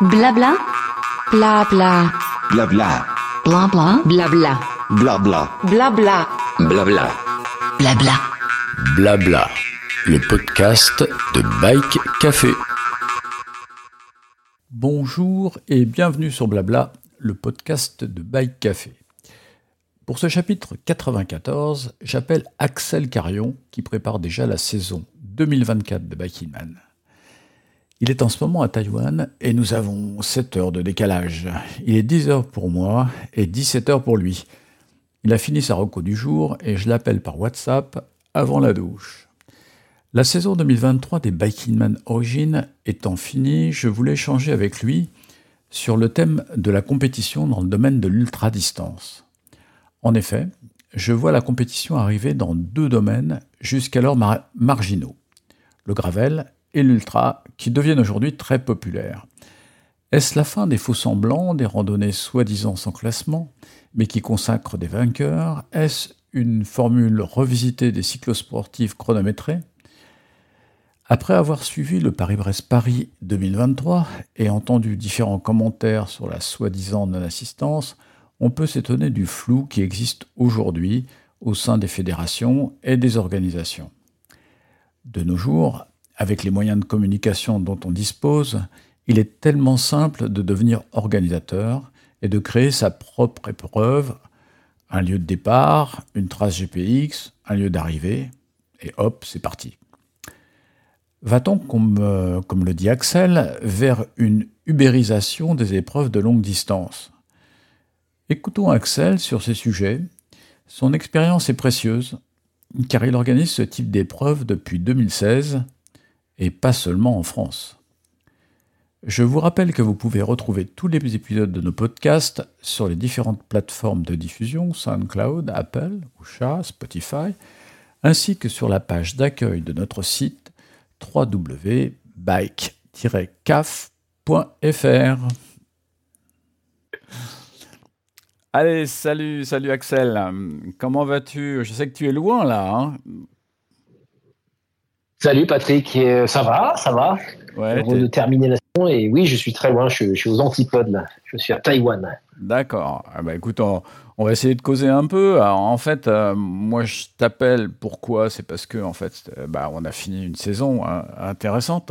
Blabla. Blabla. Blabla. Blabla. Blabla. Blabla. Blabla. Blabla. Blabla. Blabla, le podcast de Bike Café. Bonjour et bienvenue sur Blabla, le podcast de Bike Café. Pour ce chapitre 94, j'appelle Axel Carion qui prépare déjà la saison 2024 de Biking Man. Il est en ce moment à Taïwan et nous avons 7 heures de décalage. Il est 10 heures pour moi et 17 heures pour lui. Il a fini sa reco du jour et je l'appelle par WhatsApp avant la douche. La saison 2023 des Biking Man Origin étant finie, je voulais échanger avec lui sur le thème de la compétition dans le domaine de l'ultra-distance. En effet, je vois la compétition arriver dans deux domaines jusqu'alors marginaux, le gravel et l'ultra, qui deviennent aujourd'hui très populaires. Est-ce la fin des faux-semblants, des randonnées soi-disant sans classement, mais qui consacrent des vainqueurs? Est-ce une formule revisitée des cyclosportifs chronométrés? Après avoir suivi le Paris-Brest-Paris 2023 et entendu différents commentaires sur la soi-disant non-assistance, on peut s'étonner du flou qui existe aujourd'hui au sein des fédérations et des organisations. De nos jours, avec les moyens de communication dont on dispose, il est tellement simple de devenir organisateur et de créer sa propre épreuve, un lieu de départ, une trace GPX, un lieu d'arrivée, et hop, c'est parti. Va-t-on, comme, euh, comme le dit Axel, vers une ubérisation des épreuves de longue distance? Écoutons Axel sur ces sujets. Son expérience est précieuse, car il organise ce type d'épreuve depuis 2016 et pas seulement en France. Je vous rappelle que vous pouvez retrouver tous les épisodes de nos podcasts sur les différentes plateformes de diffusion, SoundCloud, Apple, Ocha, Spotify, ainsi que sur la page d'accueil de notre site www.bike-caf.fr. Allez, salut, salut Axel. Comment vas-tu? Je sais que tu es loin là. Hein? Salut Patrick, euh, ça va, ça va? Ouais, de terminer la saison et oui, je suis très loin, je, suis aux antipodes là, je suis à Taïwan. D'accord. Ah bah écoute, on, va essayer de causer un peu. en fait, euh, moi je t'appelle. Pourquoi? C'est parce que en fait, euh, bah, on a fini une saison hein, intéressante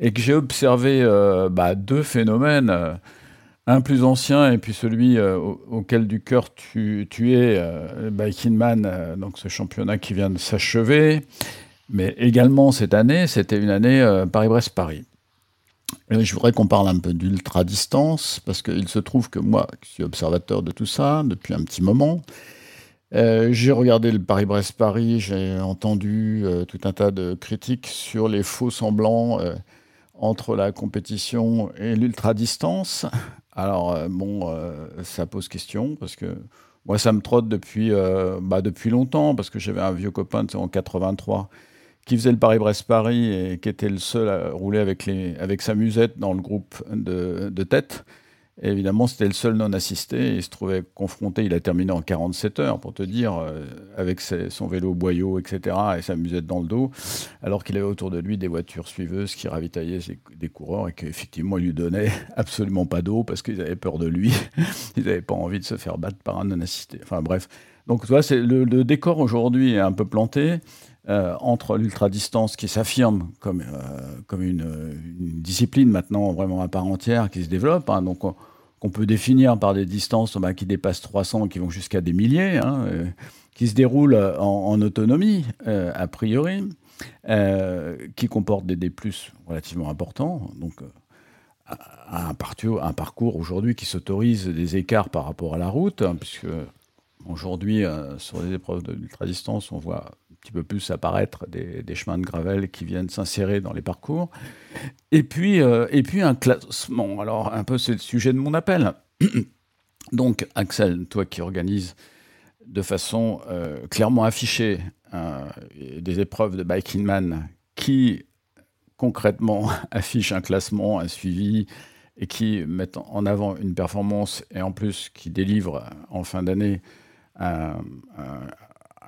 et que j'ai observé bah, deux phénomènes. un plus ancien et puis celui auquel du cœur tu, tu es, Biking Man, donc ce championnat qui vient de s'achever. Mais également cette année, c'était une année euh, Paris-Brest-Paris. je voudrais qu'on parle un peu d'ultra-distance, parce qu'il se trouve que moi, je suis observateur de tout ça depuis un petit moment. Euh, j'ai regardé le Paris-Brest-Paris, j'ai entendu euh, tout un tas de critiques sur les faux semblants entre la compétition et l'ultra-distance. Alors, bon, ça pose question, parce que moi, ça me trotte depuis, bah, depuis longtemps, parce que j'avais un vieux copain en 83 qui faisait le Paris-Brest-Paris et qui était le seul à rouler avec, avec sa musette dans le groupe de, de tête. Évidemment, c'était le seul non assisté. il se trouvait confronté, il a terminé en 47 heures, pour te dire, euh, avec son vélo boyau, etc., et sa musette dans le dos, alors qu'il avait autour de lui des voitures suiveuses qui ravitaillaient des coureurs et qu'effectivement, il lui donnait absolument pas d'eau parce qu'ils avaient peur de lui. ils n'avaient pas envie de se faire battre par un non assisté. Enfin bref. Donc, tu vois, le, le décor aujourd'hui est un peu planté. Euh, entre l'ultra-distance qui s'affirme comme, euh, comme une, discipline maintenant vraiment à part entière qui se développe, hein, donc qu'on peut définir par des distances bah, qui dépassent 300, qui vont jusqu'à des milliers, hein, euh, qui se déroulent en, autonomie, a priori, qui comportent des D+, relativement importants, donc un parcours aujourd'hui qui s'autorise des écarts par rapport à la route, hein, puisque aujourd'hui, sur les épreuves d'ultra-distance, on voit petit peu plus apparaître des, chemins de gravel qui viennent s'insérer dans les parcours. Et puis, euh, et puis un classement. Alors, un peu, c'est le sujet de mon appel. Donc, Axel, toi qui organises de façon euh, clairement affichée euh, des épreuves de Biking Man qui concrètement affichent un classement, un suivi et qui mettent en avant une performance et en plus qui délivrent en fin d'année un,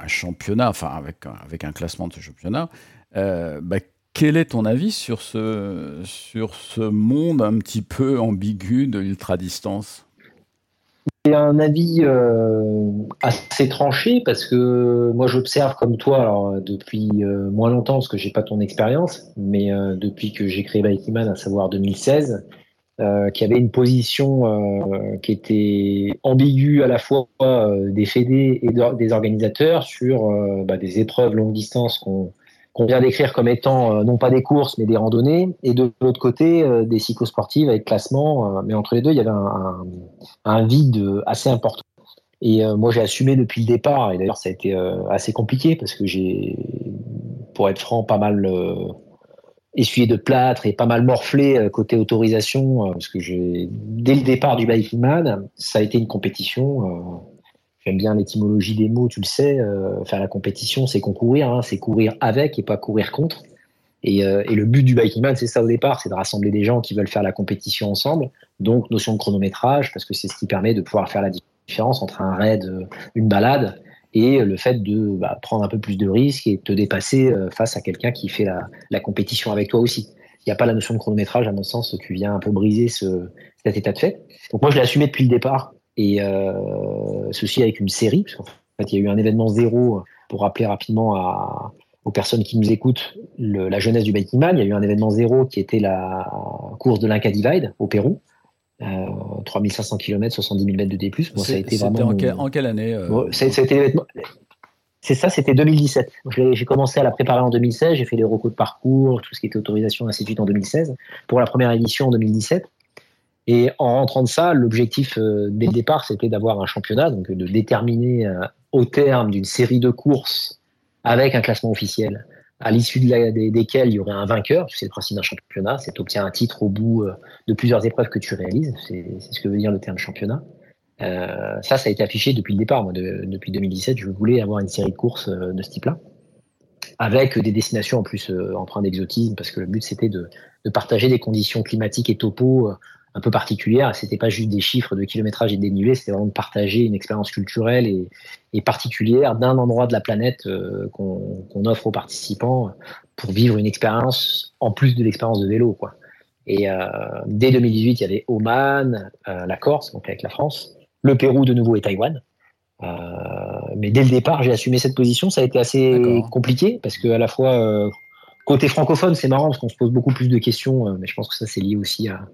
championnat, enfin avec, avec un classement de ce championnat, euh, bah, Quel est ton avis sur ce, sur ce monde un petit peu ambigu de l'ultra-distance? J'ai un avis euh, assez tranché parce que moi j'observe comme toi alors, depuis euh, moins longtemps parce que j'ai pas ton expérience, mais euh, depuis que j'ai créé Bikeman, à savoir 2016, euh, qui avait une position euh, qui était ambiguë à la fois euh, des fédés et de, des organisateurs sur bah, des épreuves longue distance qu'on vient décrire comme étant non pas des courses mais des randonnées, et de l'autre côté des cyclosportives avec classement, mais entre les deux il y avait un vide assez important. Et moi j'ai assumé depuis le départ, et d'ailleurs ça a été assez compliqué parce que j'ai, pour être franc, pas mal essuyé de plâtre et pas mal morflé euh, côté autorisation, euh, parce que j'ai, dès le départ du Biking Man, ça a été une compétition. Euh, j'aime bien l'étymologie des mots, tu le sais. faire la compétition, c'est concourir, hein, c'est courir avec et pas courir contre. Et, et le but du Biking Man, c'est ça au départ, c'est de rassembler des gens qui veulent faire la compétition ensemble. Donc notion de chronométrage, parce que c'est ce qui permet de pouvoir faire la différence entre un raid, une balade et le fait de bah, prendre un peu plus de risques et te dépasser euh, face à quelqu'un qui fait la, compétition avec toi aussi. Il n'y a pas la notion de chronométrage, à mon sens, qui vient un peu briser ce, cet état de fait. Donc moi, je l'ai assumé depuis le départ, et euh, ceci avec une série, parce qu'en fait, il y a eu un événement zéro, pour rappeler rapidement aux personnes qui nous écoutent la jeunesse du Biking Man. Il y a eu un événement zéro qui était la course de l'Inca Divide au Pérou, 3500 km, 70 000 mètres de D+. Bon, ça a été vraiment. En, quel, en quelle année euh... C'est ça, c'était 2017. J'ai commencé à la préparer en 2016, j'ai fait les recos de parcours, tout ce qui était autorisation, ainsi de suite en 2016, pour la première édition en 2017. Et en rentrant de ça, l'objectif euh, dès le départ, c'était d'avoir un championnat, donc de déterminer euh, au terme d'une série de courses avec un classement officiel, à l'issue de des, desquels il y aurait un vainqueur, c'est le principe d'un championnat, c'est obtenir un titre au bout euh, de plusieurs épreuves que tu réalises, c'est ce que veut dire le terme championnat. Euh, ça, ça a été affiché depuis le départ. Moi, de, depuis 2017, je voulais avoir une série de courses euh, de ce type-là, avec des destinations en plus empreintes d'exotisme, parce que le but c'était de, de, partager des conditions climatiques et topo un peu particulières. C'était pas juste des chiffres de kilométrage et de dénivelé, c'était vraiment de partager une expérience culturelle et, et particulière d'un endroit de la planète euh, qu'on qu offre aux participants pour vivre une expérience en plus de l'expérience de vélo, quoi. Et euh, dès 2018, il y avait Oman, euh, la Corse, donc avec la France, le Pérou de nouveau et Taïwan. Mais dès le départ, j'ai assumé cette position. Ça a été assez compliqué parce que à la fois côté francophone, c'est marrant parce qu'on se pose beaucoup plus de questions, mais je pense que ça c'est lié aussi à,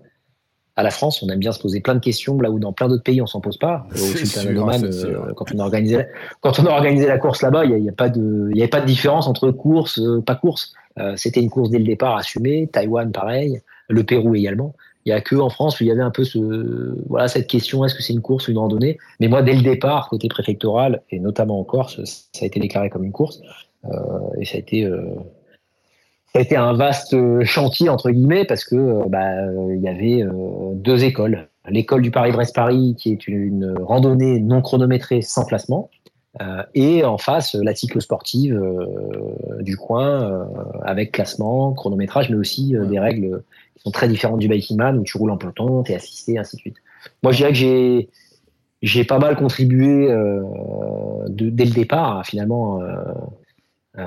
à la France, on aime bien se poser plein de questions, là où dans plein d'autres pays, on s'en pose pas. Au sûr, euh, quand, on a organisé, quand on a organisé la course là-bas, il n'y a, y a, pas de, y avait pas de différence entre course, euh, pas course. Euh, C'était une course dès le départ assumée. Taïwan, pareil. Le Pérou également. Il y a que en France où il y avait un peu ce, voilà, cette question est-ce que c'est une course ou une randonnée? Mais moi, dès le départ, côté préfectoral et notamment en Corse, ça a été déclaré comme une course euh, et ça a été euh, ça a été un vaste euh, chantier entre guillemets parce que euh, bah, il y avait euh, deux écoles. L'école du Paris-Brest-Paris qui est une randonnée non chronométrée sans classement euh, et en face la cyclosportive euh, du coin avec classement, chronométrage, mais aussi des règles qui sont très différentes du biking man où tu roules en peloton, t'es assisté, ainsi de suite. Moi, je dirais que j'ai j'ai pas mal contribué de, dès le départ finalement euh,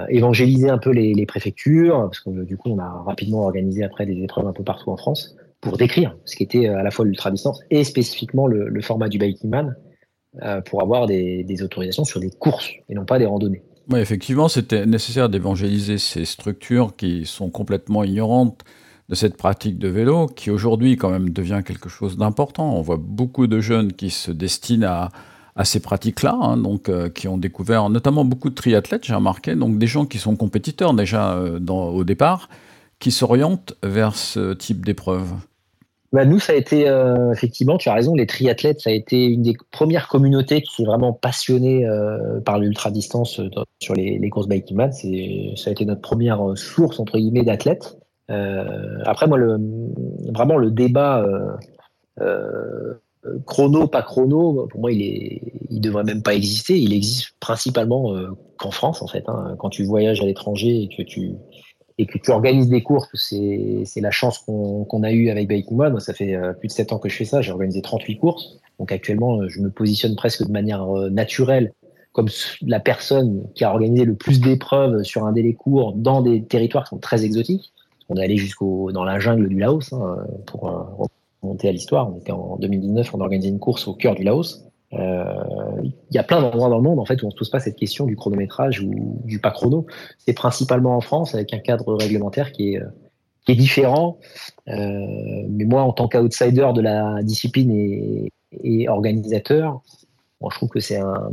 évangéliser un peu les, préfectures, parce que du coup, on a rapidement organisé après des épreuves un peu partout en France pour décrire ce qui était à la fois l'ultra distance et spécifiquement le, le, format du biking man euh, pour avoir des, des, autorisations sur des courses et non pas des randonnées. Oui, effectivement, c'était nécessaire d'évangéliser ces structures qui sont complètement ignorantes de cette pratique de vélo, qui aujourd'hui quand même devient quelque chose d'important. On voit beaucoup de jeunes qui se destinent à, à ces pratiques-là, hein, donc euh, qui ont découvert notamment beaucoup de triathlètes, j'ai remarqué, donc des gens qui sont compétiteurs déjà euh, au départ, qui s'orientent vers ce type d'épreuve. Bah nous, ça a été euh, effectivement, tu as raison, les triathlètes, ça a été une des premières communautés qui s'est vraiment passionnée par l'ultra distance sur les, les courses biking man. C'est, ça a été notre première source entre guillemets d'athlètes. après, moi, vraiment le débat chrono, pas chrono, pour moi, il est, il devrait même pas exister. Il existe principalement euh, qu'en France, en fait. Hein. Quand tu voyages à l'étranger et que tu et que tu organises des courses, c'est la chance qu'on qu'on a eue avec Biking ça fait euh, plus de 7 ans que je fais ça. J'ai organisé 38 courses. Donc actuellement, je me positionne presque de manière naturelle comme la personne qui a organisé le plus d'épreuves sur un délai court dans des territoires qui sont très exotiques. On est allé jusqu'au dans la jungle du Laos hein, pour euh, remonter à l'histoire. On était en 2019, on a organisé une course au cœur du Laos. Euh, Il y a plein d'endroits dans le monde en fait où on se pose pas cette question du chronométrage ou du pas chrono. C'est principalement en France avec un cadre réglementaire qui est qui est différent. Euh, mais moi, en tant qu'outsider de la discipline et, organisateur, Bon, je trouve que c'est un,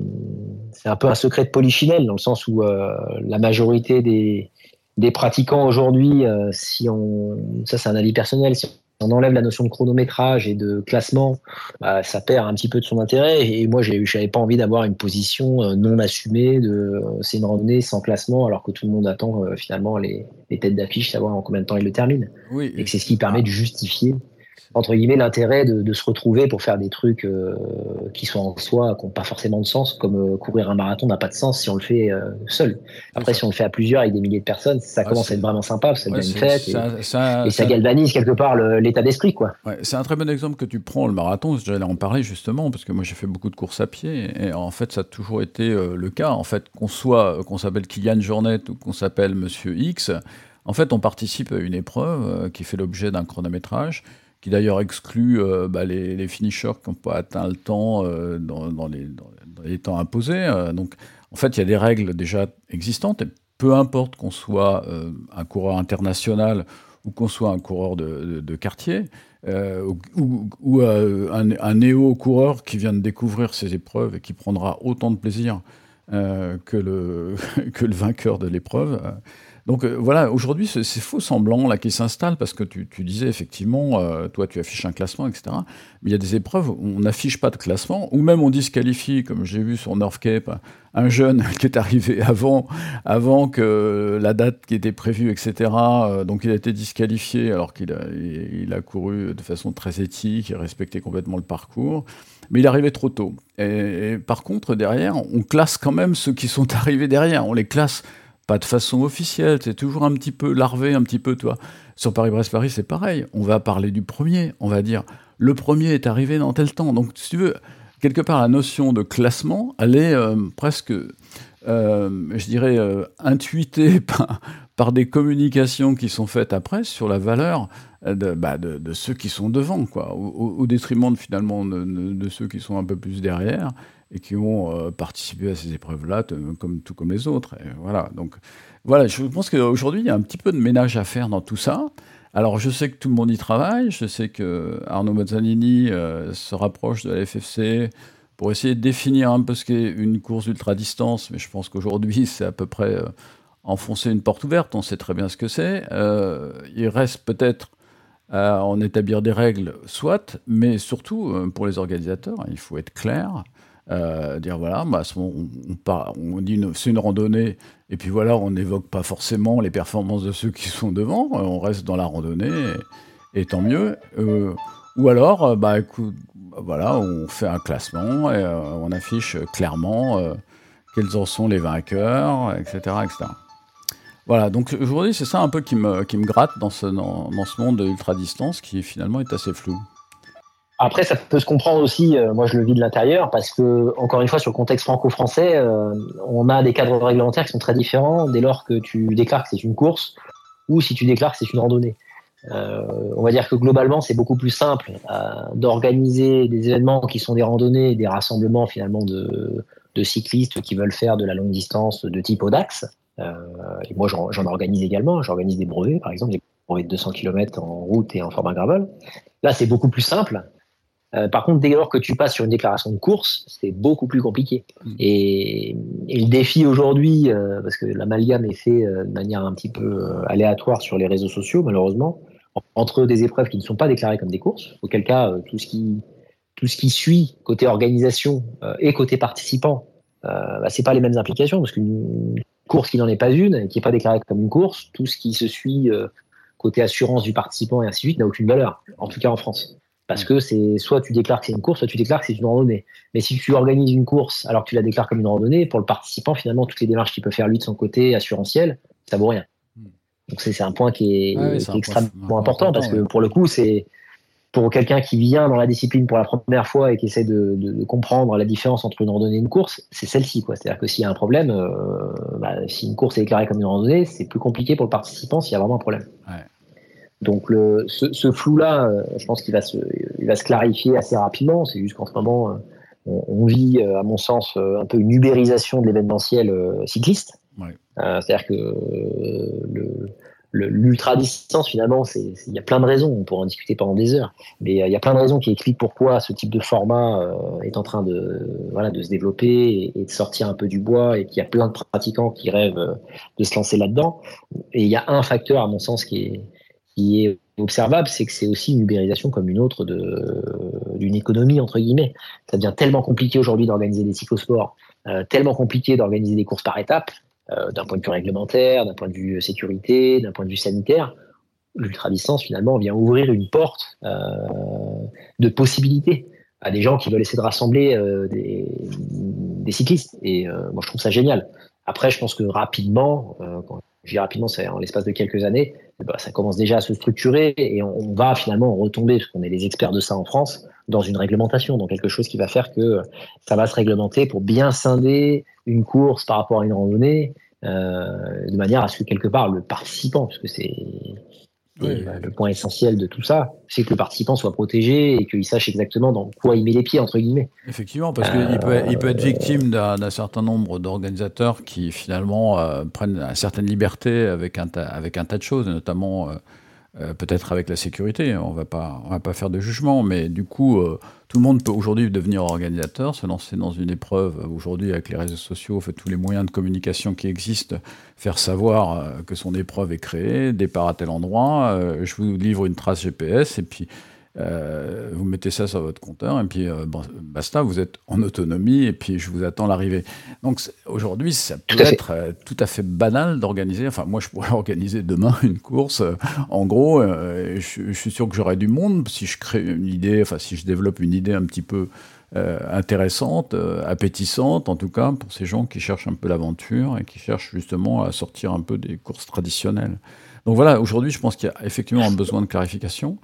un peu un secret de polichinelle dans le sens où euh, la majorité des, des pratiquants aujourd'hui, euh, si on, ça c'est un avis personnel, on enlève la notion de chronométrage et de classement, bah, ça perd un petit peu de son intérêt. Et moi, j'ai- j'avais pas envie d'avoir une position euh, non assumée de euh, c'est une randonnée sans classement, alors que tout le monde attend euh, finalement les, les têtes d'affiche, savoir en combien de temps ils le terminent. Oui, Et que c'est ce qui permet de justifier entre guillemets l'intérêt de, de se retrouver pour faire des trucs euh, qui sont en soi qui n'ont pas forcément de sens comme euh, courir un marathon n'a pas de sens si on le fait euh, seul après si on le fait à plusieurs avec des milliers de personnes ça commence à être vraiment sympa ça Ouais, devient une c'est- fête et, un- c'est un- et ça galvanise quelque part l'état d'esprit quoi Ouais, c'est un très bon exemple que tu prends, le marathon. J'allais en parler justement, parce que moi j'ai fait beaucoup de courses à pied. Et en fait, ça a toujours été le cas. En fait, qu'on soit, qu'on s'appelle Kylian Jornet ou qu'on s'appelle Monsieur X, en fait, on participe à une épreuve qui fait l'objet d'un chronométrage, qui d'ailleurs exclut euh, bah, les, finishers qui n'ont pas atteint le temps euh, dans, les, temps imposés. Euh, donc, en fait, il y a des règles déjà existantes. Et peu importe qu'on soit un coureur international ou qu'on soit un coureur de, quartier, ou, un, un néo-coureur qui vient de découvrir ces épreuves et qui prendra autant de plaisir que le vainqueur de l'épreuve. Donc euh, voilà, aujourd'hui, c'est ces faux semblants là qui s'installent parce que tu, disais effectivement, euh, toi tu affiches un classement, etc. Mais il y a des épreuves où on n'affiche pas de classement, ou même on disqualifie, comme j'ai vu sur North Cape, un jeune qui est arrivé avant, avant que la date qui était prévue, etc. Euh, donc il a été disqualifié alors qu'il a, couru de façon très éthique, il respectait complètement le parcours, mais il arrivait trop tôt. Et, et par contre, derrière, on classe quand même ceux qui sont arrivés derrière. On les classe pas de façon officielle, c'est toujours un petit peu larvé, un petit peu, toi. Sur Paris-Brest-Paris, c'est pareil. On va parler du premier, on va dire le premier est arrivé dans tel temps. Donc, si tu veux, quelque part, la notion de classement, elle est euh, presque, euh, je dirais, euh, intuitée par, des communications qui sont faites après sur la valeur de, bah, de, ceux qui sont devant, quoi, au, détriment de, finalement de ceux qui sont un peu plus derrière et qui ont euh, participé à ces épreuves-là, t- comme, tout comme les autres. Voilà, donc voilà, je pense qu'aujourd'hui, il y a un petit peu de ménage à faire dans tout ça. Alors, je sais que tout le monde y travaille, je sais que Arnaud Mazzanini euh, se rapproche de la FFC pour essayer de définir un peu ce qu'est une course ultra-distance, mais je pense qu'aujourd'hui, c'est à peu près euh, enfoncer une porte ouverte, on sait très bien ce que c'est. Euh, il reste peut-être à en établir des règles, soit, mais surtout, euh, pour les organisateurs, il faut être clair, euh, dire voilà, bah, on, on on dit c'est une randonnée, et puis voilà, on n'évoque pas forcément les performances de ceux qui sont devant, euh, on reste dans la randonnée, et, tant mieux. Euh, ou alors, bah, écoute, voilà, on fait un classement, et on affiche clairement quels en sont les vainqueurs, etc. etc. Voilà, donc aujourd'hui, c'est ça un peu qui me, gratte dans ce, dans ce monde de l'ultra-distance qui finalement est assez flou. Après, ça peut se comprendre aussi, euh, moi je le vis de l'intérieur, parce que, encore une fois, sur le contexte franco-français, euh, on a des cadres réglementaires qui sont très différents dès lors que tu déclares que c'est une course ou si tu déclares que c'est une randonnée. Euh, on va dire que globalement, c'est beaucoup plus simple euh, d'organiser des événements qui sont des randonnées, des rassemblements finalement de, cyclistes qui veulent faire de la longue distance de type Audax. Euh, et moi, j'en organise également. J'organise des brevets, par exemple, des brevets de 200 km en route et en format gravel. Là, c'est beaucoup plus simple. Euh, par contre, dès lors que tu passes sur une déclaration de course, c'est beaucoup plus compliqué. Et, et le défi aujourd'hui, euh, parce que l'amalgame est fait euh, de manière un petit peu aléatoire sur les réseaux sociaux, malheureusement, en- entre des épreuves qui ne sont pas déclarées comme des courses, auquel cas tout ce qui tout ce qui suit côté organisation et côté participant, bah, c'est pas les mêmes implications parce qu'une course qui n'en est pas une, et qui n'est pas déclarée comme une course, tout ce qui se suit côté assurance du participant et ainsi de suite n'a aucune valeur, en tout cas en France. Parce que c'est soit tu déclares que c'est une course, soit tu déclares que c'est une randonnée. Mais si tu organises une course alors que tu la déclares comme une randonnée, pour le participant, finalement, toutes les démarches qu'il peut faire lui de son côté assurantiel, ça vaut rien. Hmm. Donc c'est un point qui est, Ah oui, qui extrêmement point important, important, parce que ouais. pour le coup, c'est pour quelqu'un qui vient dans la discipline pour la première fois et qui essaie de, de, de comprendre la différence entre une randonnée et une course, c'est celle-ci. C'est-à-dire que s'il y a un problème, euh, bah, si une course est déclarée comme une randonnée, c'est plus compliqué pour le participant s'il y a vraiment un problème. Ouais. Donc le, ce, ce flou-là, euh, je pense qu'il va, se, il va se clarifier assez rapidement. C'est juste qu'en ce moment, euh, on, on vit, euh, à mon sens, un peu une ubérisation de l'événementiel cycliste. Ouais. Euh, C'est-à-dire que le le- l'ultra-distance, finalement, c'est- il y a plein de raisons. On pourra en discuter pendant des heures. Mais euh, il y a plein de raisons qui expliquent pourquoi ce type de format euh, est en train de, voilà, de se développer et, et de sortir un peu du bois et qu'il y a plein de pratiquants qui rêvent de se lancer là-dedans. Et il y a un facteur, à mon sens, qui est, qui est observable, c'est que c'est aussi une ubérisation comme une autre d'une économie, entre guillemets. Ça devient tellement compliqué aujourd'hui d'organiser des cyclosports, euh, tellement compliqué d'organiser des courses par étapes, euh, d'un point de vue réglementaire, d'un point de vue sécurité, d'un point de vue sanitaire. L'ultra-distance, finalement, vient ouvrir une porte euh, de possibilités à des gens qui veulent essayer de rassembler des, cyclistes. Et moi, je trouve ça génial. Après, je pense que rapidement, quand je dis rapidement, c'est en l'espace de quelques années, ben, ça commence déjà à se structurer et on, on va finalement retomber, parce qu'on est les experts de ça en France, dans une réglementation, dans quelque chose qui va faire que ça va se réglementer pour bien scinder une course par rapport à une randonnée, euh, de manière à ce que quelque part le participant, parce que c'est Oui, et, euh, le point essentiel de tout ça, c'est que le participant soit protégé et qu'il sache exactement dans quoi il met les pieds, entre guillemets. Effectivement, parce qu'il peut, il peut être victime d'un certain nombre d'organisateurs qui finalement euh, prennent une certaine liberté avec un, tas, avec un tas de choses, notamment euh, peut-être avec la sécurité. On on va pas faire de jugement, mais du coup, euh, tout le monde peut aujourd'hui devenir organisateur, se lancer dans une épreuve. Aujourd'hui, avec les réseaux sociaux, tous les moyens de communication qui existent, faire savoir euh, que son épreuve est créée, départ à tel endroit, je vous livre une trace GPS, et puis euh, vous mettez ça sur votre compteur, et puis euh, bon, basta, vous êtes en autonomie, et puis je vous attends l'arrivée. Donc aujourd'hui, ça peut être euh, tout à fait banal d'organiser. Enfin, moi, je pourrais organiser demain une course. en gros, je, je suis sûr que j'aurai du monde si je crée une idée, enfin, si je développe une idée un petit peu intéressante, appétissante, en tout cas, pour ces gens qui cherchent un peu l'aventure et qui cherchent justement à sortir un peu des courses traditionnelles. Donc voilà, aujourd'hui, je pense qu'il y a effectivement un besoin de clarification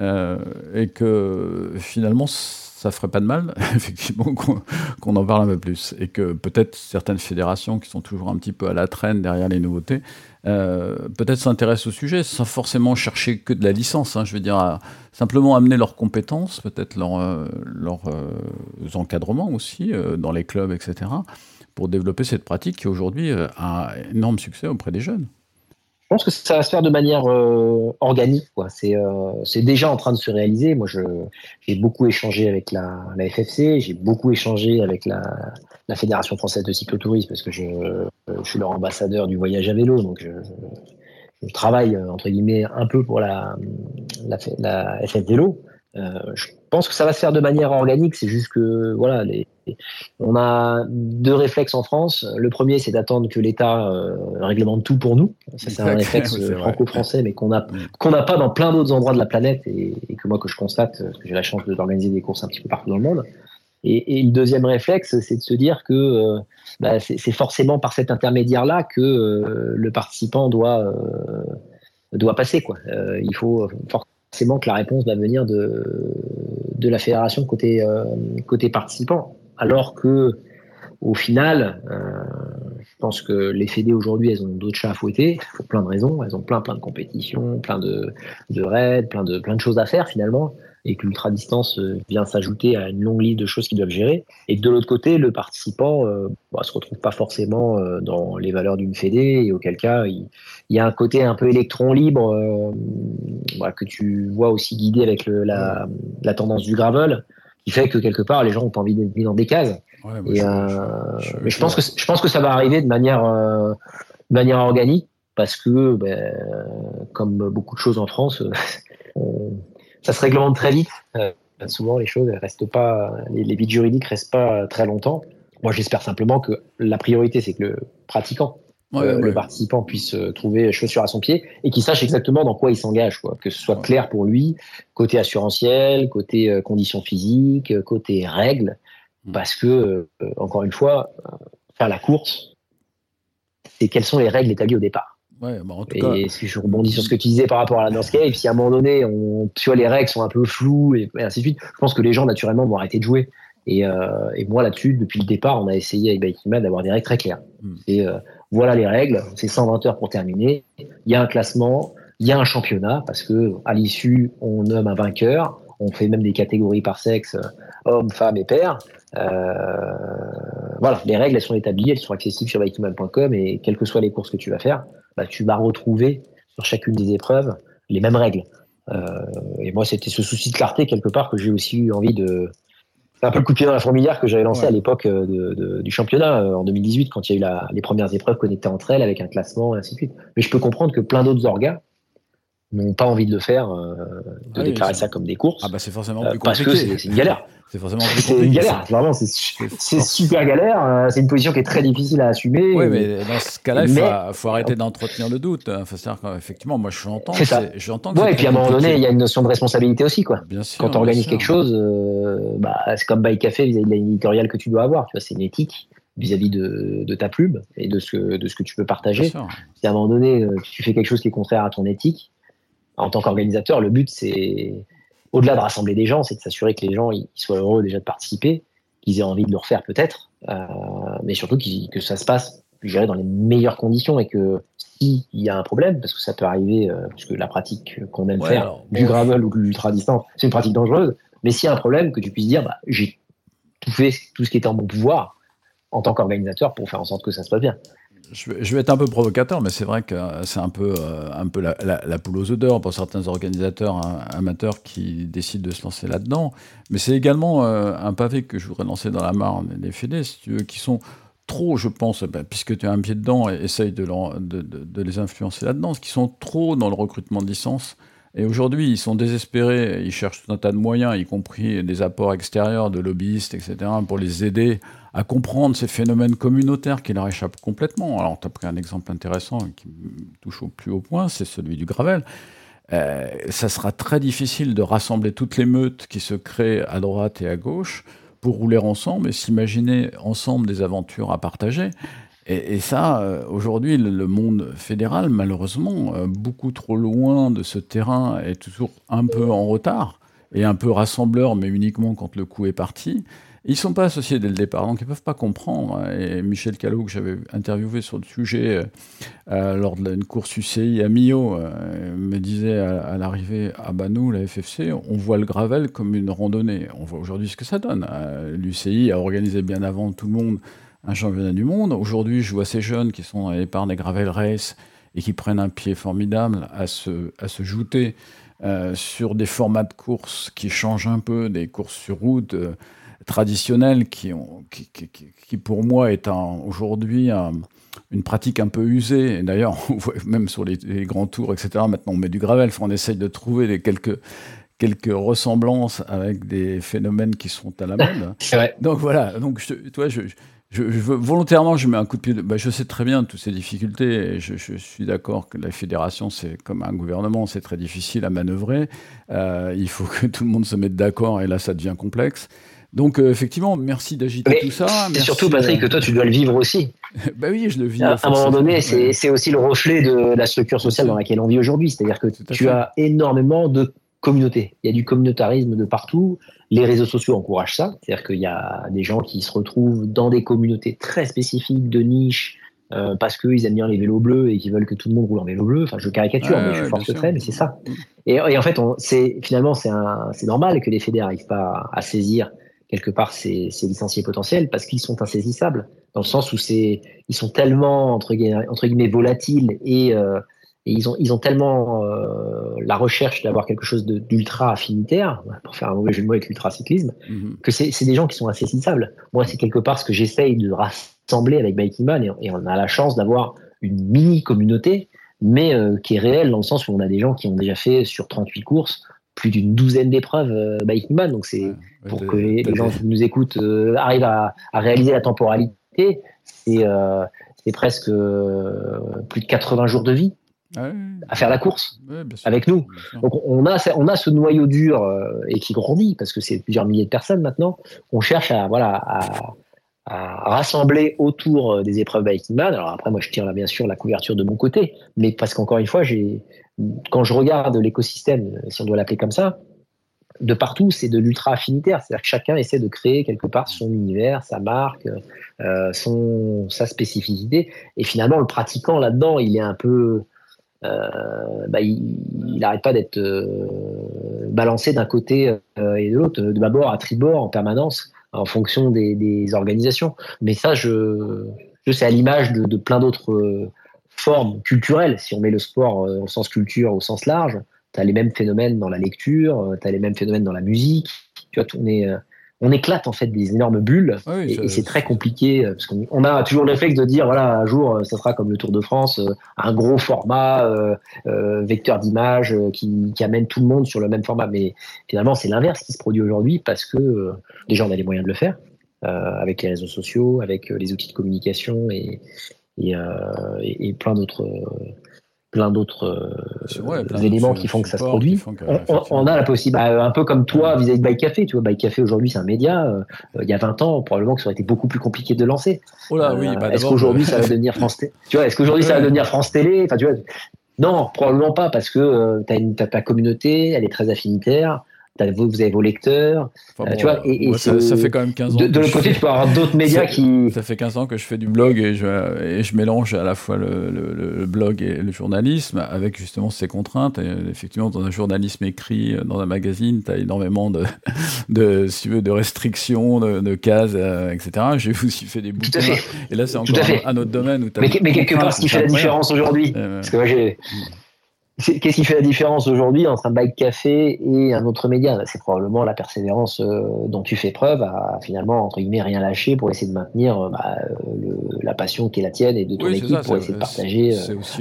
euh, et que finalement, ça ferait pas de mal, effectivement, qu'on en parle un peu plus. Et que peut-être certaines fédérations qui sont toujours un petit peu à la traîne derrière les nouveautés, euh, peut-être s'intéressent au sujet sans forcément chercher que de la licence. hein. je veux dire, simplement amener leurs compétences, peut-être leurs euh, leurs, encadrements aussi dans les clubs, etc., pour développer cette pratique qui aujourd'hui a un énorme succès auprès des jeunes. Je pense que ça va se faire de manière euh, organique. C'est euh, c'est déjà en train de se réaliser. Moi, je- j'ai beaucoup échangé avec la, la FFC, j'ai beaucoup échangé avec la, la Fédération française de cyclotourisme parce que je, euh, je suis leur ambassadeur du voyage à vélo, donc je, je- travaille euh, entre guillemets un peu pour la, la, la FF Vélo. Euh, je pense que ça va se faire de manière organique. C'est juste que voilà, les, on a deux réflexes en France. Le premier, c'est d'attendre que l'État euh, réglemente tout pour nous. Ça, c'est un réflexe franco-français, mais qu'on a Mm. qu'on n'a pas dans plein d'autres endroits de la planète et, et que moi que je constate, parce que j'ai la chance d'organiser des courses un petit peu partout dans le monde. Et, et le deuxième réflexe, c'est de se dire que euh, bah, c'est forcément par cet intermédiaire-là que euh, le participant doit doit passer. Quoi. Il faut forcément que la réponse va venir de de la fédération côté euh, côté participant, alors que au final, euh, je pense que les fédés aujourd'hui, elles ont d'autres chats à fouetter pour plein de raisons. Elles ont plein plein de compétitions, plein de, de raids, plein de plein de choses à faire finalement, et que l'ultra distance euh, vient s'ajouter à une longue liste de choses qu'ils doivent gérer. Et de l'autre côté, le participant euh, bah, se retrouve pas forcément euh, dans les valeurs d'une fédé, et auquel cas, il, il y a un côté un peu électron libre que tu vois aussi guidé avec le, la, la tendance du gravel, qui fait que quelque part, les gens ont pas envie d'être mis dans des cases. Ouais, moi, Et, je- euh, je- mais je pense que je pense que ça va arriver de manière euh, de manière organique parce que ben, comme beaucoup de choses en France, on- ça se réglemente très vite. Euh, souvent les choses restent pas les, les vides juridiques restent pas très longtemps. Moi j'espère simplement que la priorité c'est que le pratiquant Ouais, euh, ouais. le participant puisse euh, trouver chaussure à son pied et qu'il sache exactement dans quoi il s'engage, quoi. que ce soit Ouais. clair pour lui, côté assurantiel, côté euh, conditions physiques, euh, côté règles, Mm. parce que, euh, encore une fois, euh, faire la course, c'est quelles sont les règles établies au départ. Ouais, bah, en tout cas, Et si je rebondis sur ce que tu disais par rapport à la landscape, si à un moment donné, on, tu vois, les règles sont un peu floues et, et ainsi de suite, je pense que les gens, naturellement, vont arrêter de jouer. Et, euh, et moi, là-dessus, depuis le départ, on a essayé avec Man d'avoir des règles très claires. Hmm. Et euh, voilà les règles, c'est 120 heures pour terminer. Il y a un classement, il y a un championnat, parce que à l'issue, on nomme un vainqueur. On fait même des catégories par sexe, euh, homme, femme et père. Euh, voilà, les règles, elles sont établies, elles sont accessibles sur bikingman.com et quelles que soient les courses que tu vas faire, bah, tu vas retrouver sur chacune des épreuves les mêmes règles. Euh, et moi, c'était ce souci de clarté quelque part que j'ai aussi eu envie de. C'est un peu le coup de pied dans la fourmilière que j'avais lancé Ouais. à l'époque euh, de, de- du championnat euh, en 2018 quand il y a eu la- les premières épreuves connectées entre elles avec un classement et ainsi de suite. Mais je peux comprendre que plein d'autres orgas n'ont pas envie de le faire, euh, de Ah oui, déclarer ça- ça comme des courses. ah bah c'est forcément euh, plus parce que compliqué. c'est une galère. C'est forcément plus C'est une compliqué. galère, vraiment, c'est super galère. euh, C'est une position qui est très difficile à assumer. Oui, mais dans ce cas-là, il faut, Mais- faut arrêter d'entretenir le doute. Enfin, c'est-à-dire qu'effectivement, moi, j'entends. C'est ça. J'entends. Ouais, et puis à un moment donné, il y compliqué. a une notion de responsabilité aussi, quoi. Bien sûr. Quand tu organises quelque chose, euh, bah, c'est comme By Café vis-à-vis de éditoriale que tu dois avoir. Tu vois, c'est une éthique vis-à-vis de, de ta pub et de ce, que, de ce que tu peux partager. Si à un moment donné, tu fais quelque chose qui est contraire à ton éthique, en tant qu'organisateur, le but, c'est, au-delà de rassembler des gens, c'est de s'assurer que les gens ils soient heureux déjà de participer, qu'ils aient envie de le refaire peut-être, euh, mais surtout que ça se passe, je dirais, dans les meilleures conditions et que s'il y a un problème, parce que ça peut arriver, euh, puisque la pratique qu'on aime Ouais, faire, alors, du gravel ou de l'ultra distance, c'est une pratique dangereuse, mais s'il y a un problème, que tu puisses dire, bah, j'ai tout fait, tout ce qui était en mon pouvoir en tant qu'organisateur pour faire en sorte que ça se passe bien. Je vais, être un peu provocateur, mais c'est vrai que c'est un peu, euh, un peu la, la- poule aux d'or pour certains organisateurs hein, amateurs qui décident de se lancer là-dedans. Mais c'est également euh, un pavé que je voudrais lancer dans la Marne des fédés, qui sont trop, je pense, ben, puisque tu as un pied dedans, et essaye de les influencer là-dedans, qui sont trop dans le recrutement de licences. Et aujourd'hui, ils sont désespérés, ils cherchent tout un tas de moyens, y compris des apports extérieurs de lobbyistes, etc., pour les aider à comprendre ces phénomènes communautaires qui leur échappent complètement. Alors, tu as pris un exemple intéressant qui touche au plus haut point, c'est celui du Gravel. Euh, ça sera très difficile de rassembler toutes les meutes qui se créent à droite et à gauche pour rouler ensemble et s'imaginer ensemble des aventures à partager. Et, ça, euh, aujourd'hui, le, monde fédéral, malheureusement, euh, beaucoup trop loin de ce terrain, est toujours un peu en retard et un peu rassembleur, mais uniquement quand le coup est parti. Ils ne sont pas associés dès le départ, donc ils ne peuvent pas comprendre. Et Michel Callot, que j'avais interviewé sur le sujet euh, lors d'une course UCI à Millau, me disait à, à l'arrivée Ah bah nous, la FFC, on voit le gravel comme une randonnée. On voit aujourd'hui ce que ça donne. L'UCI a organisé bien avant tout le monde un championnat du monde. Aujourd'hui, je vois ces jeunes qui sont dans l'épargne des gravel race et qui prennent un pied formidable à se, à se jouter euh, sur des formats de courses qui changent un peu, des courses sur route euh, traditionnelles qui, ont, qui, qui, qui- qui, pour moi est un- aujourd'hui un- une pratique un peu usée. Et d'ailleurs, on voit même sur les, les grands tours, etc. Maintenant, on met du gravel. On essaye de trouver des, quelques, quelques ressemblances avec des phénomènes qui sont à la mode. Vrai. Donc voilà, donc je, toi, je, je, je veux- volontairement, je mets un coup de pied. de- bah, je sais très bien toutes ces difficultés. Et je, je suis d'accord que la fédération, c'est comme un gouvernement, c'est très difficile à manœuvrer. Euh, il faut que tout le monde se mette d'accord, et là, ça devient complexe. Donc euh, effectivement, merci d'agiter Mais tout ça. c'est surtout, Patrick, que toi, tu dois le vivre aussi. bah oui, je le vis. À un moment donné, c'est Ouais. c'est aussi le reflet de la structure sociale dans laquelle on vit aujourd'hui. C'est-à-dire que Tout tu fait. as énormément de communautés. Il y a du communautarisme de partout. Les réseaux sociaux encouragent ça. C'est-à-dire qu'il y a des gens qui se retrouvent dans des communautés très spécifiques, de niche, euh, parce qu'ils aiment bien les vélos bleus et qu'ils veulent que tout le monde roule en vélo bleu. Enfin, je caricature, mais je force le trait, mais c'est ça. Et, et en fait, on- c'est finalement, c'est normal que les fédés n'arrivent pas à, saisir quelque part ces, ces licenciés potentiels parce qu'ils sont insaisissables dans le sens où c'est ils sont tellement entre guillemets, entre guillemets volatiles et, euh, et ils ont ils ont tellement euh, la recherche d'avoir quelque chose d'ultra affinitaire pour faire un mauvais jeu de mots avec l'ultracyclisme Mhm. que c'est des gens qui sont insaisissables. Moi, c'est quelque part ce que j'essaye de rassembler avec Biking Man et, et on a la chance d'avoir une mini communauté, mais euh, qui est réelle dans le sens où on a des gens qui ont déjà fait sur 38 courses plus d'une douzaine d'épreuves euh, Biking Man. Donc c'est Ouais, pour de- que les, de- gens qui nous écoutent euh, arrivent à, à réaliser la temporalité, c'est presque plus de 80 jours de vie Ouais, à faire la course ouais, avec nous. Donc on a, on a ce noyau dur euh, et qui grandit parce que c'est plusieurs milliers de personnes maintenant. On cherche à voilà à, à rassembler autour euh, des épreuves Biking Man. Alors après, moi, je tire là, bien sûr la couverture de mon côté, mais parce qu'encore une fois, j'ai, quand je regarde l'écosystème, si on doit l'appeler comme ça, de partout, c'est de l'ultra affinitaire. C'est-à-dire que chacun essaie de créer quelque part son univers, sa marque, euh, son, sa spécificité. Et finalement, le pratiquant là-dedans, il est un peu, euh, bah, il n'arrête pas d'être euh, balancé d'un côté euh, et de l'autre, de bâbord à tribord en permanence en fonction des, organisations. Mais ça, je, je c'est à l'image de, plein d'autres euh, formes culturelles. Si on met le sport euh, au sens culture, au sens large, tu as les mêmes phénomènes dans la lecture, euh, tu as les mêmes phénomènes dans la musique. Tu vois, on est, on éclate en fait des énormes bulles. Oui, et, c'est très compliqué euh, parce qu'on on a toujours le réflexe de dire voilà un jour euh, ça sera comme le Tour de France euh, un gros format euh, euh, vecteur d'image qui, qui amène tout le monde sur le même format. Mais finalement c'est l'inverse qui se produit aujourd'hui parce que euh, déjà on a les moyens de le faire avec les réseaux sociaux avec les outils de communication et et, et, et plein d'autres plein d'autres euh, Ouais, plein éléments d'autres qui font que ça se produit que, on, a la possibilité, bah, un peu comme toi vis-à-vis de Bike Café. Tu vois, Bike Café aujourd'hui, c'est un média. euh, il y a 20 ans, probablement que ça aurait été beaucoup plus compliqué de le lancer. Oh là, oui, Euh, bah, est-ce qu'aujourd'hui, ça va devenir France Télé? Tu vois, est-ce qu'aujourd'hui, ça va devenir France Télé? Enfin, tu vois, non, probablement pas, parce que tu as, ta communauté, elle est très affinitaire. T'as- vous, vous avez vos lecteurs. Enfin, euh, tu vois, et- et ça, ça fait quand même 15 ans. De, de l'autre côté, fais- tu peux avoir d'autres médias C'est- qui. Ça fait 15 ans que je fais du blog et je, et je mélange à la fois le, le- le blog et le journalisme avec justement ces contraintes. Et effectivement, dans un journalisme écrit, dans un magazine, tu as énormément de, de, si veux, de restrictions, de, de cases, euh, etc. J'ai aussi fait des Tout bouquins. à fait. Et là, c'est encore un, un autre domaine où tu Mais, mais quelque part, ce qui fait la différence aujourd'hui, Euh, Parce que moi, j'ai. Qu'est-ce qui fait la différence aujourd'hui entre un bike café et un autre média? C'est probablement la persévérance euh, dont tu fais preuve à finalement, entre guillemets, rien lâcher pour essayer de maintenir euh, bah, euh, le- la passion qui est la tienne et de ton oui, équipe ça, pour essayer de partager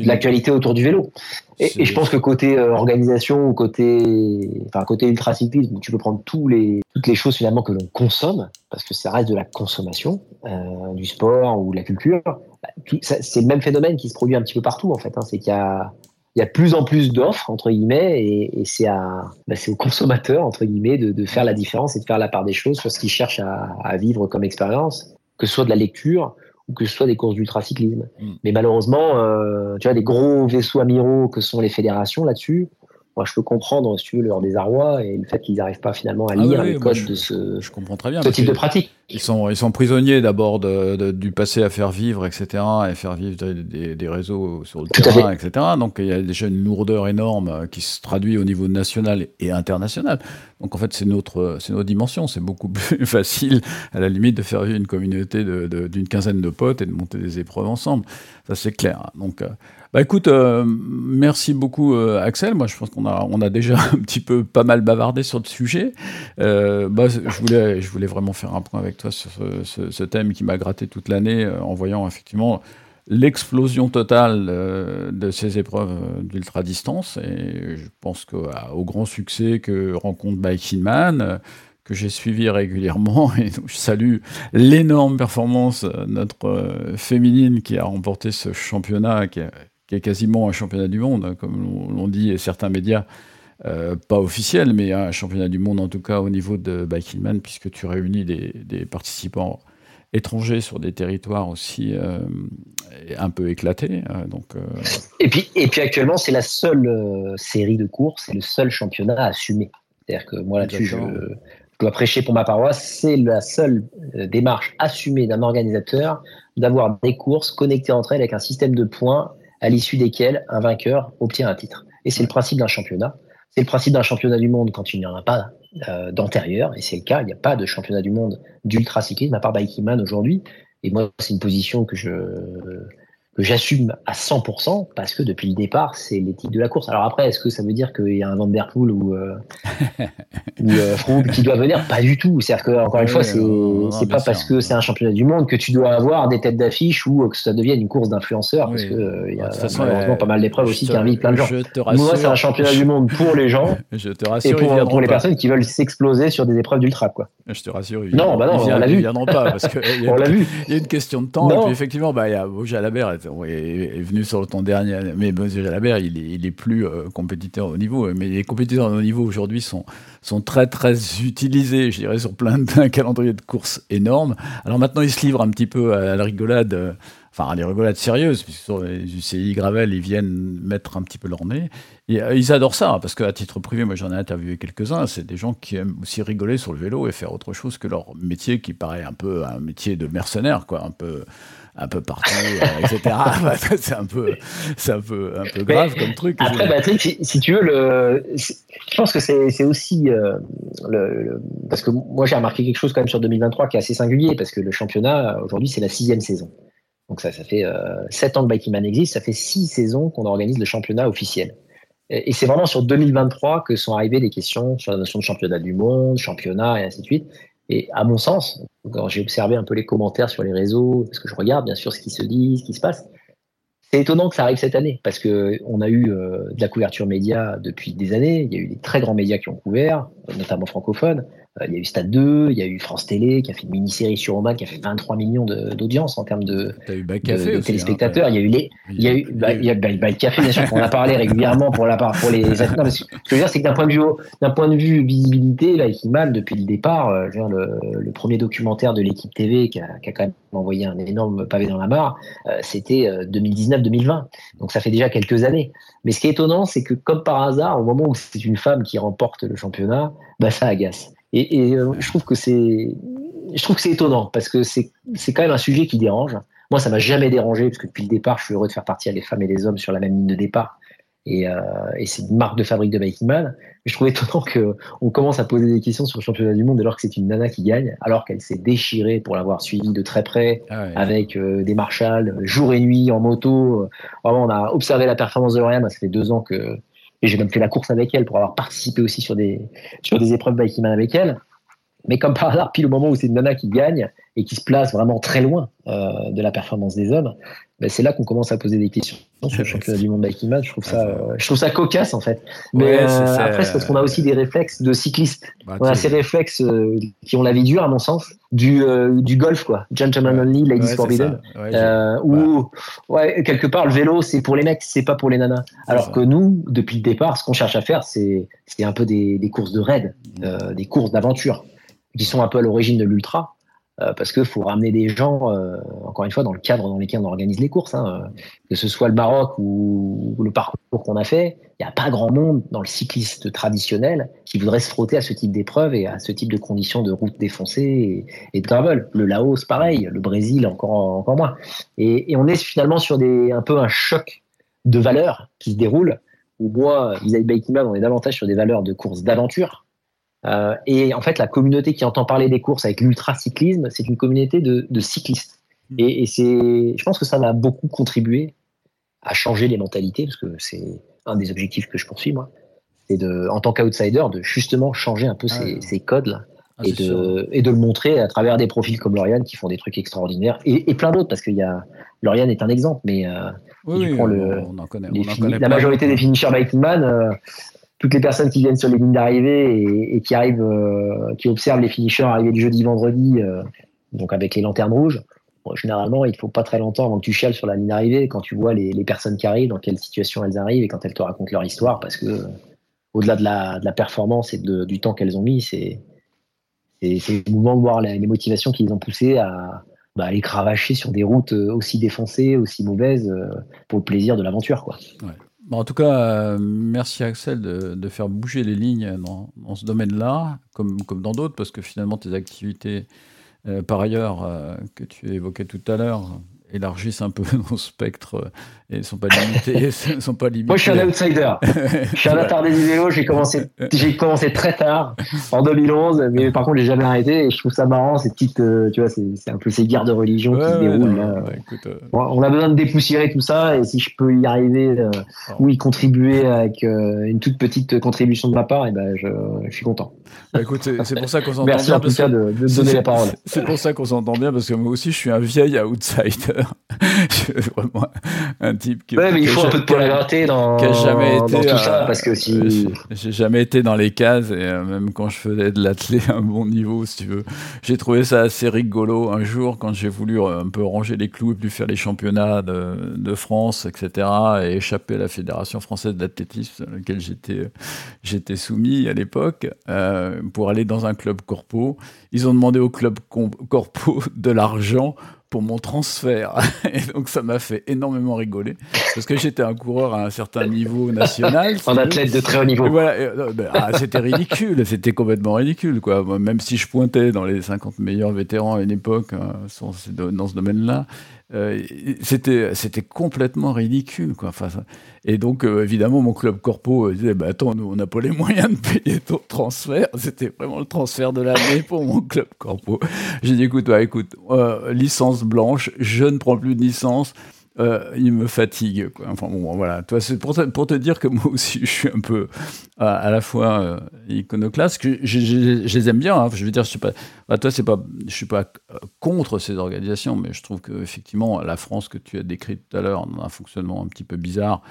l'actualité autour du vélo. Et, je pense que côté organisation ou côté, enfin, côté ultracyclisme, où tu peux prendre tous les, toutes les choses finalement que l'on consomme, parce que ça reste de la consommation, euh, du sport ou de la culture, bah, c'est le même phénomène qui se produit un petit peu partout en fait. Hein, c'est qu'il y a il y a plus en plus d'offres entre guillemets et, et c'est à bah, c'est aux consommateurs entre guillemets de, de faire la différence et de faire la part des choses sur ce qu'ils cherchent à, à vivre comme expérience, que ce soit de la lecture ou que ce soit des courses d'ultracyclisme. Mm. Mais malheureusement, euh, tu vois, des gros vaisseaux amiraux que sont les fédérations là-dessus, moi je peux comprendre si tu veux leur désarroi et le fait qu'ils n'arrivent pas finalement à Ah lire oui, les moi, codes je- de ce, Je comprends très bien. ce parce type de pratique. Ils sont, ils sont prisonniers d'abord de, de- du passé à faire vivre, etc., et faire vivre des, réseaux sur le Tout terrain, etc. Donc il y a déjà une lourdeur énorme euh, qui se traduit au niveau national et international. Donc en fait, c'est notre, c'est notre dimension. C'est beaucoup plus facile, à la limite, de faire vivre une communauté de- d'une quinzaine de potes et de monter des épreuves ensemble. Ça, c'est clair. Donc. Bah écoute, euh, merci beaucoup euh, Axel. Moi, je pense qu'on a, on a déjà un petit peu pas mal bavardé sur le sujet. Euh, bah, je voulais, je voulais vraiment faire un point avec toi sur ce, thème qui m'a gratté toute l'année en voyant effectivement l'explosion totale de ces épreuves euh, d'ultra distance. Et je pense qu'au grand succès que rencontre Biking Man, que j'ai suivi régulièrement, et donc je salue l'énorme performance euh, notre féminine qui a remporté ce championnat qui qui est quasiment un championnat du monde, hein, comme l'on l'on dit, certains médias euh, pas officiel, mais un championnat du monde en tout cas au niveau de Biking Man, puisque tu réunis des, des participants étrangers sur des territoires aussi euh, un peu éclatés. euh, donc, euh, Et puis, et puis actuellement, c'est la seule série de courses, c'est le seul championnat assumé. C'est-à-dire que moi là-dessus, je, dois prêcher pour ma paroisse. C'est la seule démarche assumée d'un organisateur d'avoir des courses connectées entre elles avec un système de points à l'issue desquels un vainqueur obtient un titre. Et c'est le principe d'un championnat. C'est le principe d'un championnat du monde quand il n'y en a pas euh, d'antérieur, et c'est le cas. Il n'y a pas de championnat du monde d'ultracyclisme à part Biking Man aujourd'hui. Et moi, c'est une position que je que j'assume à 100% parce que depuis le départ, c'est l'éthique de la course. Alors après, est-ce que ça veut dire qu'il y a un Van Der Poel ou, euh, ou euh, Froome qui doit venir? Pas du tout. C'est-à-dire que encore une fois, c'est c'est pas parce que c'est un championnat du monde que tu dois avoir des têtes d'affiche ou que ça devienne une course d'influenceurs parce que euh, il y a façon, malheureusement euh, pas mal d'épreuves aussi te- qui invitent plein de gens. Rassure, Moi, c'est un championnat du monde pour les gens Je te et rassure, pour, les pas. personnes qui veulent s'exploser sur des épreuves d'ultra, quoi. Je te rassure, ils, Non, bah non, ils, on l'a ils vu. viendront pas parce que il y a On une- l'a vu. Il y a une question de temps, Non. et puis effectivement, bah, il y a Vosges est, venu sur le temps dernier. Mais Monsieur Jalabert, il est, il est plus euh, compétiteur au niveau. Mais les compétiteurs au niveau aujourd'hui sont, sont très très utilisés, je dirais, sur plein d'un calendrier de courses énorme. Alors maintenant, ils se livrent un petit peu à la rigolade. Enfin, des rigolades sérieuses, puisque sur les UCI Gravel, ils viennent mettre un petit peu leur nez. Et, euh, ils adorent ça, parce qu'à titre privé, moi j'en ai interviewé quelques-uns, c'est des gens qui aiment aussi rigoler sur le vélo et faire autre chose que leur métier qui paraît un peu un métier de mercenaire, quoi, un peu un peu partout, euh, etc. c'est un peu, c'est un peu, un peu grave comme truc. Après, Patrick, si, si, tu veux, le, je pense que c'est aussi euh, le, parce que moi j'ai remarqué quelque chose quand même sur 2023 qui est assez singulier parce que le championnat aujourd'hui c'est la sixième saison. Donc ça, ça fait euh, sept ans que Bikeman existe, ça fait six saisons qu'on organise le championnat officiel. Et, c'est vraiment sur 2023 que sont arrivées des questions sur la notion de championnat du monde, championnat et ainsi de suite. Et à mon sens, quand j'ai observé un peu les commentaires sur les réseaux, parce que je regarde bien sûr ce qui se dit, ce qui se passe, c'est étonnant que ça arrive cette année, parce que on a eu euh, de la couverture média depuis des années. Il y a eu des très grands médias qui ont couvert, notamment francophones. Euh, il y a eu Stade 2, il y a eu France Télé qui a fait une mini-série sur Oman qui a fait 23 millions d'audience en termes de, de, téléspectateurs. il y a eu les, il y a eu, bah, il y a bah, Café bien sûr qu'on a parlé régulièrement pour la part pour les. Non, mais ce que je veux dire c'est que d'un point de vue d'un point de vue visibilité, là, mal depuis le départ. Euh, dire, le, le, premier documentaire de l'équipe TV qui a, qui a, quand même envoyé un énorme pavé dans la mare, euh, c'était 2019-2020. Donc ça fait déjà quelques années. Mais ce qui est étonnant, c'est que comme par hasard, au moment où c'est une femme qui remporte le championnat, bah ça agace. Et, et euh, je trouve que c'est, je trouve que c'est étonnant parce que c'est, c'est quand même un sujet qui dérange. Moi, ça m'a jamais dérangé parce que depuis le départ, je suis heureux de faire partie les femmes et les hommes sur la même ligne de départ. Et, euh, et c'est une marque de fabrique de Biking Man. Mais je trouve étonnant qu'on commence à poser des questions sur le championnat du monde alors que c'est une nana qui gagne, alors qu'elle s'est déchirée pour l'avoir suivi de très près, ah ouais. avec euh, des marshals, jour et nuit en moto. Vraiment, on a observé la performance de Lauriane. Ça fait deux ans que et j'ai même fait la course avec elle pour avoir participé aussi sur des, sur des épreuves avec elle. Mais comme par hasard, pile au moment où c'est une nana qui gagne et qui se place vraiment très loin euh, de la performance des hommes, ben c'est là qu'on commence à poser des questions sur le championnat du monde Bikeman. Je trouve ça, euh, je trouve ça cocasse en fait. Mais ouais, euh, après, c'est parce qu'on a aussi des réflexes de cyclistes. Bah, on a ces réflexes euh, qui ont la vie dure, à mon sens, du, euh, du golf quoi, gentleman only, ladies forbidden, où ouais, quelque part le vélo c'est pour les mecs, c'est pas pour les nanas. Alors que nous, depuis le départ, ce qu'on cherche à faire, c'est c'est un peu des, des courses de raid, mmh. des courses d'aventure qui sont un peu à l'origine de l'ultra, euh, parce qu'il faut ramener des gens, euh, encore une fois, dans le cadre dans lequel on organise les courses, hein, que ce soit le Maroc ou, le parcours qu'on a fait, il n'y a pas grand monde dans le cycliste traditionnel qui voudrait se frotter à ce type d'épreuve et à ce type de conditions de route défoncée et, et, de gravel. Le Laos, pareil, le Brésil, encore, encore moins. Et, on est finalement sur des, un peu un choc de valeurs qui se déroule, où moi, vis-à-vis on est davantage sur des valeurs de course d'aventure, euh, et en fait, la communauté qui entend parler des courses avec l'ultracyclisme, c'est une communauté de, de cyclistes. Mmh. Et, et c'est, je pense que ça va beaucoup contribuer à changer les mentalités, parce que c'est un des objectifs que je poursuis moi, c'est de, en tant qu'outsider, de justement changer un peu ah, ces, ces codes-là. Ah, et, de, et de le montrer à travers des profils comme Lauriane qui font des trucs extraordinaires et, et plein d'autres parce qu'il y a Lauriane est un exemple mais euh, oui, oui, le, on en connaît, les on en connaît la majorité des finishers Biking Man euh, toutes les personnes qui viennent sur les lignes d'arrivée et, qui arrivent, euh, qui observent les finishers arriver du jeudi vendredi, euh, donc avec les lanternes rouges. Bon, généralement, il faut pas très longtemps avant que tu chiales sur la ligne d'arrivée quand tu vois les, personnes qui arrivent, dans quelle situation elles arrivent et quand elles te racontent leur histoire, parce que au-delà de la, de la, performance et du temps qu'elles ont mis, c'est mouvement de voir les, les motivations qui les ont poussées à, bah, aller cravacher sur des routes aussi défoncées, aussi mauvaises, euh, pour le plaisir de l'aventure, quoi. Ouais. Bon, en tout cas, euh, merci Axel de, faire bouger les lignes dans, ce domaine-là, comme, comme dans d'autres, parce que finalement, tes activités, euh, par ailleurs, euh, que tu évoquais tout à l'heure, élargissent un peu nos spectres et ne sont pas limités. sont pas limités. Moi, je suis un outsider. je suis un attardé du vélo. J'ai commencé, j'ai commencé très tard, en 2011, mais par contre, j'ai jamais arrêté. Et je trouve ça marrant, ces petites, euh, tu vois, c'est un peu ces guerres de religion ouais, qui se déroulent. non, là. Ouais, écoute, euh... On a besoin de dépoussiérer tout ça, et si je peux y arriver euh, oh. ou y contribuer avec euh, une toute petite contribution de ma part, et ben, je, je suis content. Bah, écoute, c'est pour ça qu'on s'entend bien. Merci en tout cas de, de donner la parole. C'est pour ça qu'on s'entend bien, parce que moi aussi, je suis un vieil outsider. Amateur. je suis vraiment un type qui. Ouais, mais il faut un peu de poil à gratter dans, été, tout ça, euh, parce que si. euh, j'ai- jamais été dans les cases et euh, même quand je faisais de l'athlé à un bon niveau, si tu veux, j'ai trouvé ça assez rigolo un jour quand j'ai voulu un peu ranger les clous et plus faire les championnats de, de France, etc. et échapper à la Fédération française d'athlétisme à laquelle j'étais j'étais soumis à l'époque euh, pour aller dans un club corpo. Ils ont demandé au club corpo de l'argent pour mon transfert. Et donc ça m'a fait énormément rigoler parce que j'étais un coureur à un certain niveau national. veux. athlète de très haut niveau. Voilà, euh, ben, ah, c'était ridicule, c'était complètement ridicule, quoi. Moi, Même si je pointais dans les 50 meilleurs vétérans à une époque hein, dans ce domaine-là, euh, c'était complètement ridicule, quoi. Enfin, et donc, euh, évidemment, mon club corpo euh, disait, bah, attends, nous, on n'a pas les moyens de payer ton transfert. C'était vraiment le transfert de l'année pour mon club corpo. J'ai dit, écoute, ouais, écoute, licence blanche, je ne prends plus de licence. Euh, il me fatigue. Quoi. Enfin bon, voilà. Toi, c'est pour te, dire que moi aussi, je suis un peu à, la fois euh, iconoclaste. Je, les aime bien. hein. Je veux dire, je suis pas. bah, toi, c'est pas. Je suis pas euh, contre ces organisations, mais je trouve que effectivement, la France que tu as décrite tout à l'heure, dans un fonctionnement un petit peu bizarre,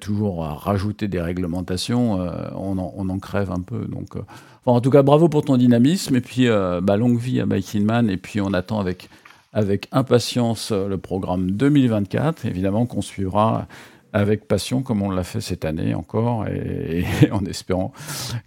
toujours à rajouter des réglementations, euh, on, en, crève un peu. Donc, euh, enfin, en tout cas, bravo pour ton dynamisme et puis bah, longue vie à Mike Hillman. Et puis, on attend avec avec impatience euh, le programme 2024, évidemment qu'on suivra avec passion comme on l'a fait cette année encore et, en espérant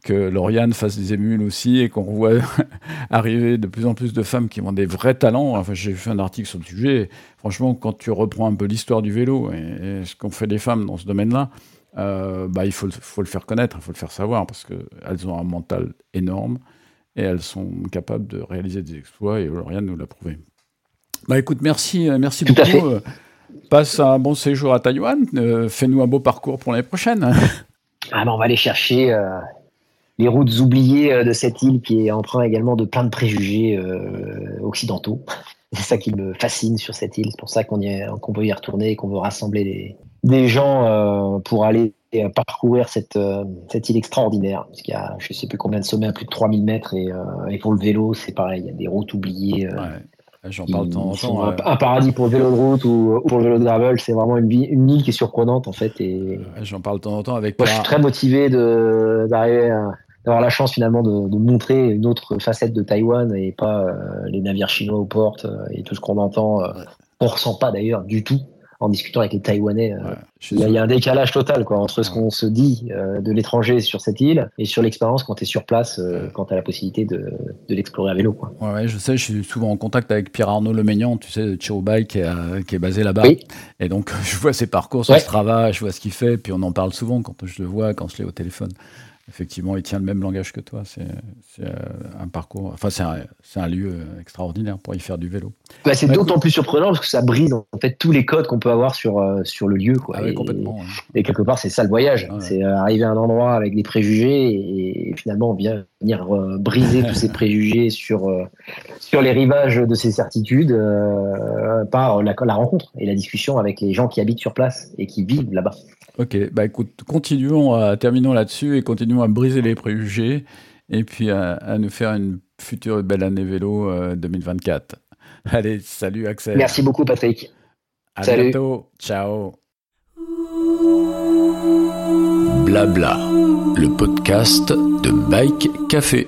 que Lauriane fasse des émules aussi et qu'on voit arriver de plus en plus de femmes qui ont des vrais talents. Enfin, j'ai fait un article sur le sujet. Franchement, quand tu reprends un peu l'histoire du vélo et, ce qu'ont fait les femmes dans ce domaine-là, euh, bah, il faut, faut le faire connaître, il faut le faire savoir parce qu'elles ont un mental énorme et elles sont capables de réaliser des exploits et Lauriane nous l'a prouvé. Bah écoute, merci, euh, merci Tout beaucoup. Euh, Passe un bon séjour à Taïwan. Euh, Fais-nous un beau parcours pour l'année prochaine. Ah, ben, on va aller chercher euh, les routes oubliées de cette île qui est empreinte également de plein de préjugés euh, occidentaux. C'est ça qui me fascine sur cette île. C'est pour ça qu'on qu'on veut y retourner et qu'on veut rassembler des, des gens pour aller parcourir cette, cette île extraordinaire. Parce qu'il y a, je sais plus combien de sommets, à plus de 3000 mètres. Et, et pour le vélo, c'est pareil. Il y a des routes oubliées. Ouais, J'en parle de temps en temps. un, un paradis pour le vélo de route ou, ou pour le vélo de gravel. C'est vraiment une, une île qui est surprenante en fait. Et, J'en parle de temps en temps avec moi, je suis très motivé d'arriver à d'avoir la chance finalement de, de montrer une autre facette de Taïwan et pas euh, les navires chinois aux portes euh, et tout ce qu'on entend. Euh, on ressent pas d'ailleurs du tout en discutant avec les Taïwanais. euh, Ouais, il y, a, y un décalage total quoi, entre ce qu'on se dit euh, de l'étranger sur cette île et sur l'expérience quand tu es sur place, euh, quand tu as la possibilité de, de l'explorer à vélo. Quoi. Ouais, ouais, je sais, je suis souvent en contact avec Pierre-Arnaud Lemeignan, tu sais, de Chirobike, qui, est qui est basé là-bas. Oui. Et donc, je vois ses parcours sur. Strava, je vois ce qu'il fait, puis on en parle souvent quand je le vois, quand je l'ai au téléphone. Effectivement, il tient le même langage que toi. C'est euh, un parcours, enfin, c'est un, lieu euh, extraordinaire pour y faire du vélo. Bah, c'est Bah, d'autant plus surprenant parce que ça brise en fait tous les codes qu'on peut avoir sur, euh, sur le lieu. Quoi. Ah oui, Et- complètement. ouais. Et quelque part, c'est ça le voyage. Ouais. C'est arriver à un endroit avec des préjugés et, et finalement on vient venir euh, briser tous ces préjugés sur, euh, sur les rivages de ces certitudes euh, par la, la rencontre et la discussion avec les gens qui habitent sur place et qui vivent là-bas. Ok, bah écoute, continuons, terminons là-dessus et continuons à briser les préjugés et puis à, à nous faire une future belle année vélo euh, 2024. Allez, salut Axel. Merci beaucoup, Patrick. À Salut. bientôt. Ciao. Blabla, le podcast de Bike Café.